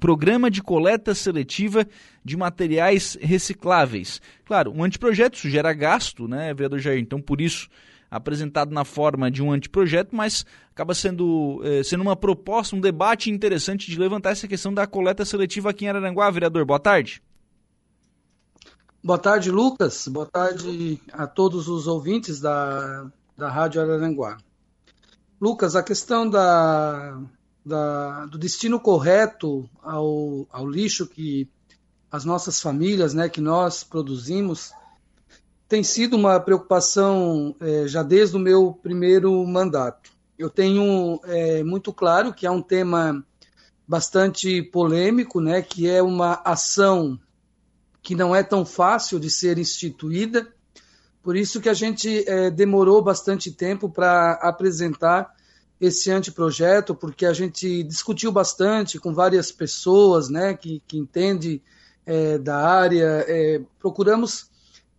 programa de coleta seletiva de materiais recicláveis. Claro, um anteprojeto isso gera gasto, né, vereador Jair? Então, por isso, apresentado na forma de um anteprojeto, mas acaba sendo, eh, sendo uma proposta, um debate interessante de levantar essa questão da coleta seletiva aqui em Araranguá. Vereador, boa tarde. Boa tarde, Lucas. Boa tarde a todos os ouvintes da, da Rádio Araranguá. Lucas, a questão da, da, do destino correto ao, ao lixo que as nossas famílias, né, que nós produzimos, tem sido uma preocupação é, já desde o meu primeiro mandato. Eu tenho é, muito claro que é um tema bastante polêmico, né, que é uma ação que não é tão fácil de ser instituída. Por isso que a gente é, demorou bastante tempo para apresentar esse anteprojeto, porque a gente discutiu bastante com várias pessoas né, que, que entendem é, da área. É, procuramos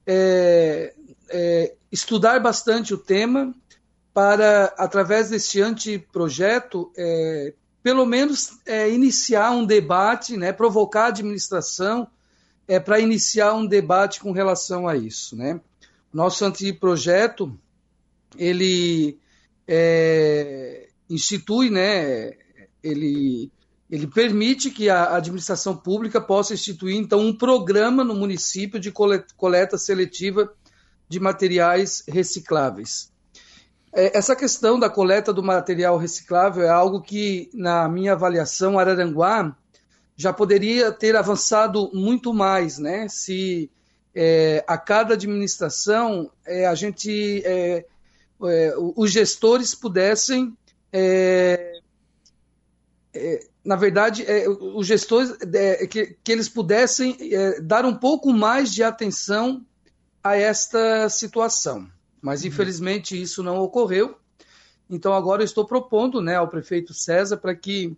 é, é, estudar bastante o tema para, através desse anteprojeto, é, pelo menos iniciar um debate, né, provocar a administração é para iniciar um debate com relação a isso, né? Nosso anteprojeto ele é, institui, né? Ele ele permite que a administração pública possa instituir então um programa no município de coleta seletiva de materiais recicláveis. É, essa questão da coleta do material reciclável é algo que, na minha avaliação, Araranguá já poderia ter avançado muito mais, né? Se é, a cada administração é, a gente, é, é os gestores pudessem, é, é, na verdade, os gestores que, que, eles pudessem dar um pouco mais de atenção a esta situação. Mas uhum. infelizmente isso não ocorreu. Então agora eu estou propondo, né, ao prefeito César para que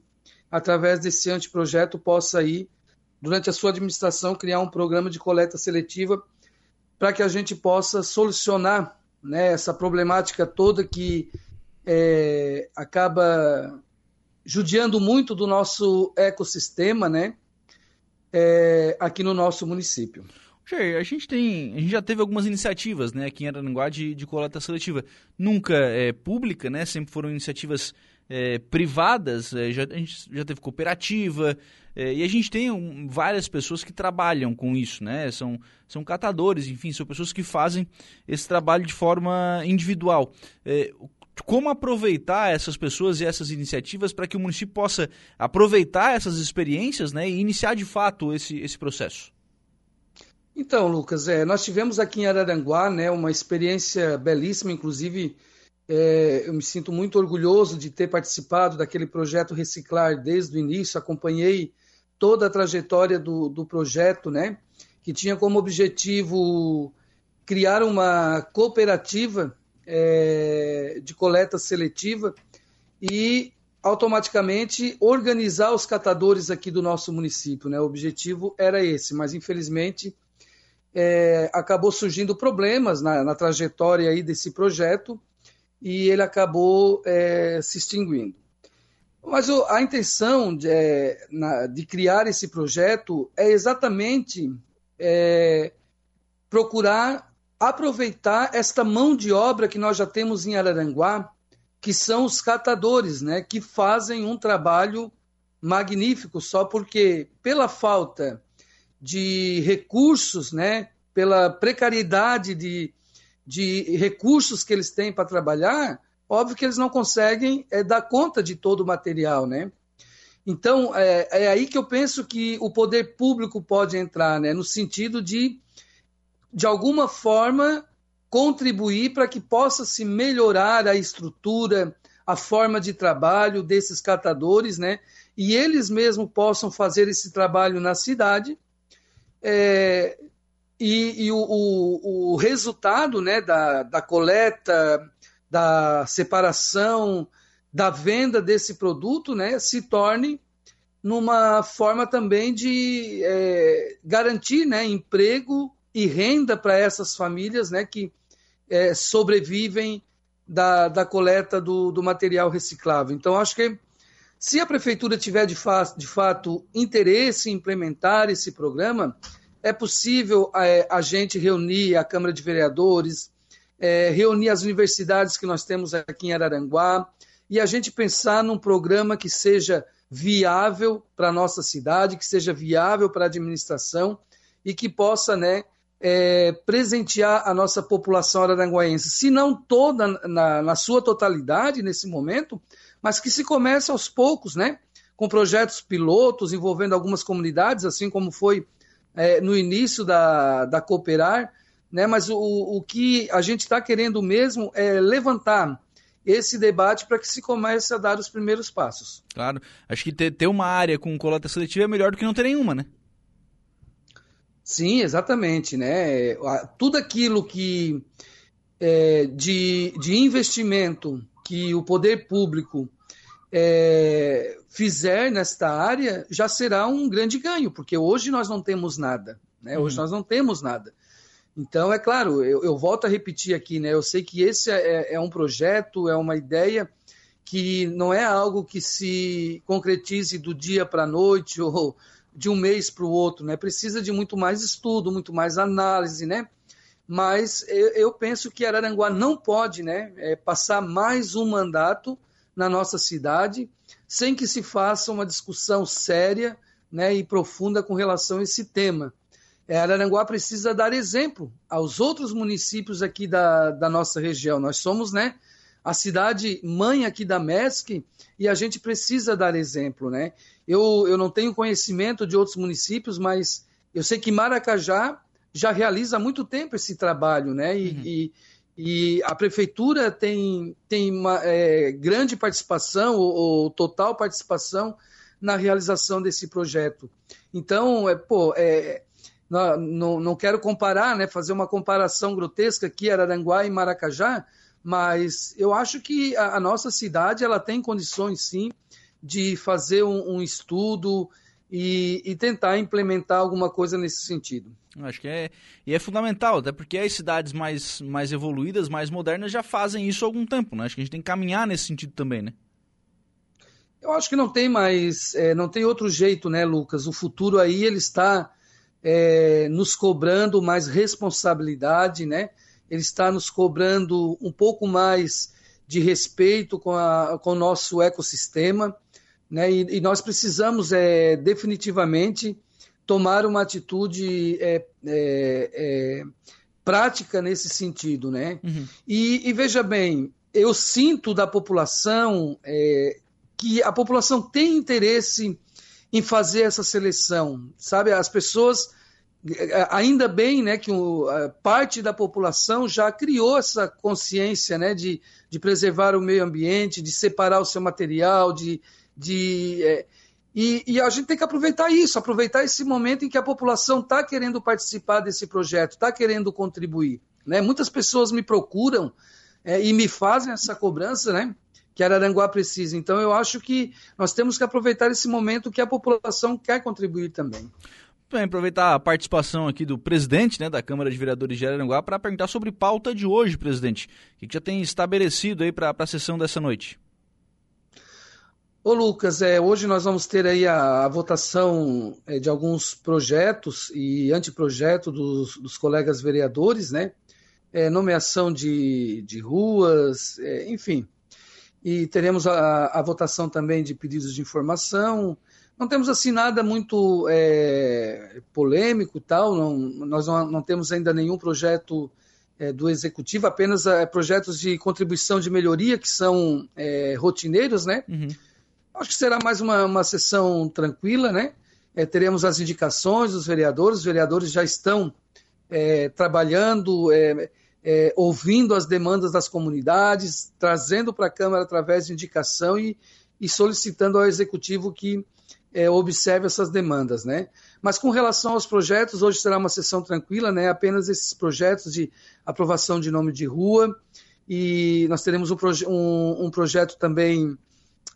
através desse anteprojeto, possa aí, durante a sua administração, criar um programa de coleta seletiva para que a gente possa solucionar né, essa problemática toda que é, acaba judiando muito do nosso ecossistema, né, é, aqui no nosso município. Jair, a gente tem, a gente já teve algumas iniciativas, né, aqui em Araranguá de, de coleta seletiva, nunca é pública, né, sempre foram iniciativas é, privadas, é, já, a gente já teve cooperativa, é, e a gente tem um, várias pessoas que trabalham com isso, né? São, são catadores, enfim, são pessoas que fazem esse trabalho de forma individual. É, como aproveitar essas pessoas e essas iniciativas para que o município possa aproveitar essas experiências né, e iniciar de fato esse, esse processo? Então, Lucas, é, nós tivemos aqui em Araranguá né, uma experiência belíssima, inclusive é, eu me sinto muito orgulhoso de ter participado daquele projeto Reciclar desde o início, acompanhei toda a trajetória do, do projeto, né, que tinha como objetivo criar uma cooperativa é, de coleta seletiva e automaticamente organizar os catadores aqui do nosso município. Né? O objetivo era esse, mas infelizmente é, acabou surgindo problemas na, na trajetória aí desse projeto e ele acabou é, se extinguindo. Mas a intenção de, é, de, criar esse projeto é exatamente é, procurar aproveitar esta mão de obra que nós já temos em Araranguá, que são os catadores, né, que fazem um trabalho magnífico, só porque pela falta de recursos, né, pela precariedade de, de recursos que eles têm para trabalhar, óbvio que eles não conseguem é, dar conta de todo o material, né? Então, é, é, aí que eu penso que o poder público pode entrar, né? No sentido de, de alguma forma, contribuir para que possa se melhorar a estrutura, a forma de trabalho desses catadores, né? E eles mesmos possam fazer esse trabalho na cidade, é, e, e o, o, o, resultado né, da, da coleta, da separação, da venda desse produto né, se torne numa forma também de é, garantir né, emprego e renda para essas famílias né, que é, sobrevivem da, da coleta do, do material reciclável. Então, acho que Se a prefeitura tiver de, fa de fato interesse em implementar esse programa, é possível é, a gente reunir a Câmara de Vereadores, é, reunir as universidades que nós temos aqui em Araranguá e a gente pensar num programa que seja viável para a nossa cidade, que seja viável para a administração e que possa né, é, presentear a nossa população araranguaense, se não toda na, na, sua totalidade nesse momento, mas que se comece aos poucos, né? Com projetos pilotos envolvendo algumas comunidades, assim como foi é, no início da, da Cooperar, né? Mas o, o que a gente está querendo mesmo é levantar esse debate para que se comece a dar os primeiros passos. Claro, acho que ter, ter uma área com coleta seletiva é melhor do que não ter nenhuma, né? Sim, exatamente, né? Tudo aquilo que é, de, de investimento que o poder público é, fizer nesta área já será um grande ganho, porque hoje nós não temos nada, né? Hoje uhum. nós não temos nada. Então, é claro, eu, eu, volto a repetir aqui, né? Eu sei que esse é, é um projeto, é uma ideia que não é algo que se concretize do dia para a noite ou de um mês para o outro, né? Precisa de muito mais estudo, muito mais análise, né? Mas eu, eu penso que Araranguá não pode, né, é, passar mais um mandato na nossa cidade sem que se faça uma discussão séria, né, e profunda com relação a esse tema. É, Araranguá precisa dar exemplo aos outros municípios aqui da, da nossa região. Nós somos, né, a cidade mãe aqui da MESC e a gente precisa dar exemplo, né? Eu, eu não tenho conhecimento de outros municípios, mas eu sei que Maracajá já realiza há muito tempo esse trabalho, né? E, uhum. e, e a prefeitura tem, tem uma é, grande participação, ou, ou, total participação, na realização desse projeto. Então, é, pô, é, não, não, quero comparar, né, fazer uma comparação grotesca aqui, Araranguá e Maracajá, mas eu acho que a, a nossa cidade ela tem condições, sim, de fazer um, um estudo e, e, tentar implementar alguma coisa nesse sentido. Acho que é, e é fundamental, até porque as cidades mais, mais evoluídas, mais modernas, já fazem isso há algum tempo, né? Acho que a gente tem que caminhar nesse sentido também, né? Eu acho que não tem mais, é, não tem outro jeito, né, Lucas? O futuro aí ele está é, nos cobrando mais responsabilidade, né? Ele está nos cobrando um pouco mais de respeito com, a, com o nosso ecossistema né? E, e nós precisamos é, definitivamente tomar uma atitude é, é, é, prática nesse sentido, né? Uhum. E, e, veja bem, eu sinto da população é, que a população tem interesse em fazer essa seleção, sabe? As pessoas ainda bem né, que o, parte da população já criou essa consciência né, de, de preservar o meio ambiente, de separar o seu material, de, de é, e, e, a gente tem que aproveitar isso, aproveitar esse momento em que a população está querendo participar desse projeto, está querendo contribuir. Né? Muitas pessoas me procuram é, e me fazem essa cobrança, né? Que Araranguá precisa. Então, eu acho que nós temos que aproveitar esse momento que a população quer contribuir também. Bem, aproveitar a participação aqui do presidente né, da Câmara de Vereadores de Araranguá para perguntar sobre pauta de hoje, presidente. O que já tem estabelecido aí para a sessão dessa noite? Ô Lucas, é, hoje nós vamos ter aí a, a votação é, de alguns projetos e anteprojeto dos, dos colegas vereadores, né? É, nomeação de, de ruas, é, enfim. E teremos a, a, votação também de pedidos de informação. Não temos assim nada muito é, polêmico tal, não, nós não, não, temos ainda nenhum projeto é, do executivo, apenas projetos de contribuição de melhoria que são rotineiros, né? Uhum Acho que será mais uma, uma sessão tranquila, né? É, teremos as indicações dos vereadores, os vereadores já estão é, trabalhando, é, é ouvindo as demandas das comunidades, trazendo para a Câmara através de indicação e, e solicitando ao Executivo que é, observe essas demandas, né? Mas com relação aos projetos, hoje será uma sessão tranquila, né? Apenas esses projetos de aprovação de nome de rua e nós teremos um, proje um, um projeto também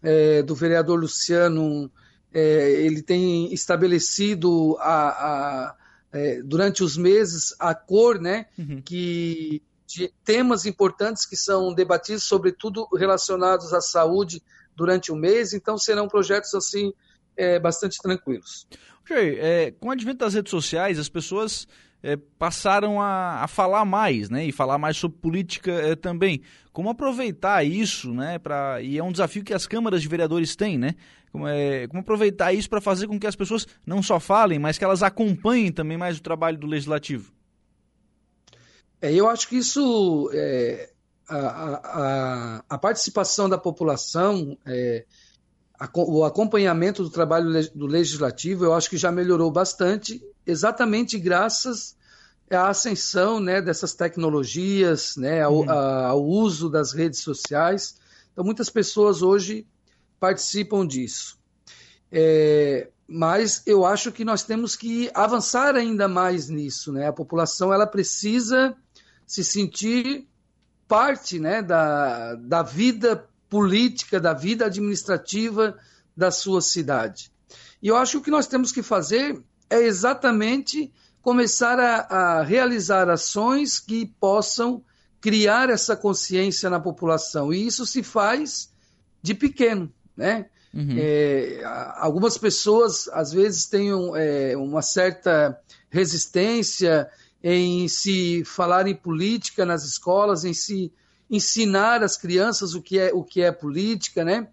é, do vereador Luciano, é, ele tem estabelecido a, a é, durante os meses a cor, né, uhum. que de temas importantes que são debatidos, sobretudo relacionados à saúde durante o mês, então serão projetos assim é, bastante tranquilos. Jair, é, com o advento das redes sociais, as pessoas é, passaram a, a, falar mais, né? E falar mais sobre política é, também. Como aproveitar isso, né? Pra, e é um desafio que as câmaras de vereadores têm, né? Como, é, como aproveitar isso para fazer com que as pessoas não só falem, mas que elas acompanhem também mais o trabalho do legislativo. É, eu acho que isso, é, a, a, a, participação da população, é, o acompanhamento do trabalho do legislativo, eu acho que já melhorou bastante, exatamente graças à ascensão né, dessas tecnologias, né, ao, uhum. ao uso das redes sociais. Então, muitas pessoas hoje participam disso. É, mas eu acho que nós temos que avançar ainda mais nisso. Né? A população ela precisa se sentir parte né, da, da vida política, da vida administrativa da sua cidade. E eu acho que o que nós temos que fazer é exatamente começar a, a realizar ações que possam criar essa consciência na população. E isso se faz de pequeno, né? Uhum. É, algumas pessoas às vezes têm um, é, uma certa resistência em se falar em política nas escolas, em se ensinar às crianças o que é, o que é política, né?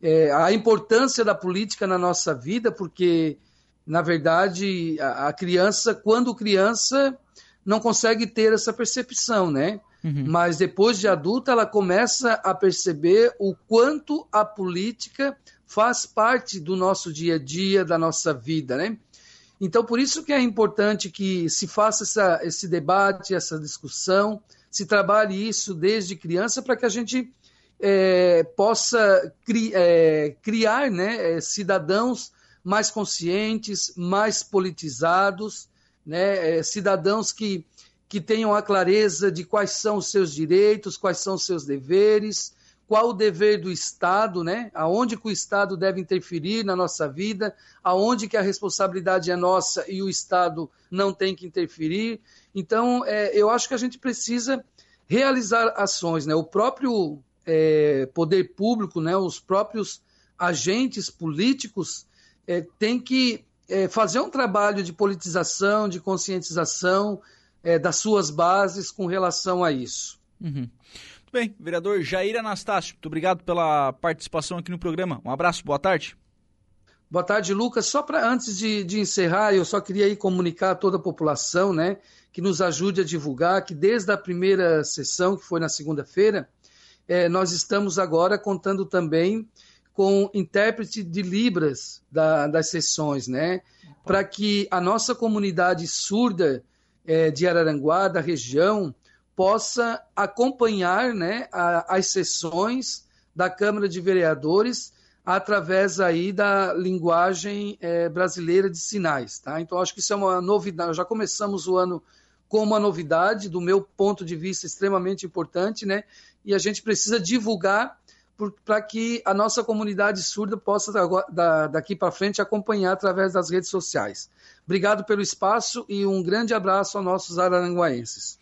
É, a importância da política na nossa vida, porque, na verdade, a, a criança, quando criança, não consegue ter essa percepção, né? Uhum. Mas depois de adulta, ela começa a perceber o quanto a política faz parte do nosso dia a dia, da nossa vida, né? Então, por isso que é importante que se faça essa, esse debate, essa discussão, se trabalhe isso desde criança para que a gente é, possa cri, é, criar né, é, cidadãos mais conscientes, mais politizados, né, é, cidadãos que, que tenham a clareza de quais são os seus direitos, quais são os seus deveres, qual o dever do Estado, né? Aonde que o Estado deve interferir na nossa vida, aonde que a responsabilidade é nossa e o Estado não tem que interferir. Então, é, eu acho que a gente precisa realizar ações, né? O próprio é, poder público, né? Os próprios agentes políticos é, têm que é, fazer um trabalho de politização, de conscientização é, das suas bases com relação a isso. Uhum. Bem, vereador Jair Anastácio, muito obrigado pela participação aqui no programa. Um abraço, boa tarde. Boa tarde, Lucas. Só para antes de, de, encerrar, eu só queria aí comunicar a toda a população, né, que nos ajude a divulgar que desde a primeira sessão, que foi na segunda-feira, é, nós estamos agora contando também com intérprete de Libras da, das sessões, né, para que a nossa comunidade surda é, de Araranguá, da região, possa acompanhar né, a, as sessões da Câmara de Vereadores através aí da linguagem é, brasileira de sinais. Tá? Então, acho que isso é uma novidade. Já começamos o ano com uma novidade, do meu ponto de vista, extremamente importante, né? e a gente precisa divulgar para que a nossa comunidade surda possa, daqui para frente, acompanhar através das redes sociais. Obrigado pelo espaço e um grande abraço aos nossos araranguaenses.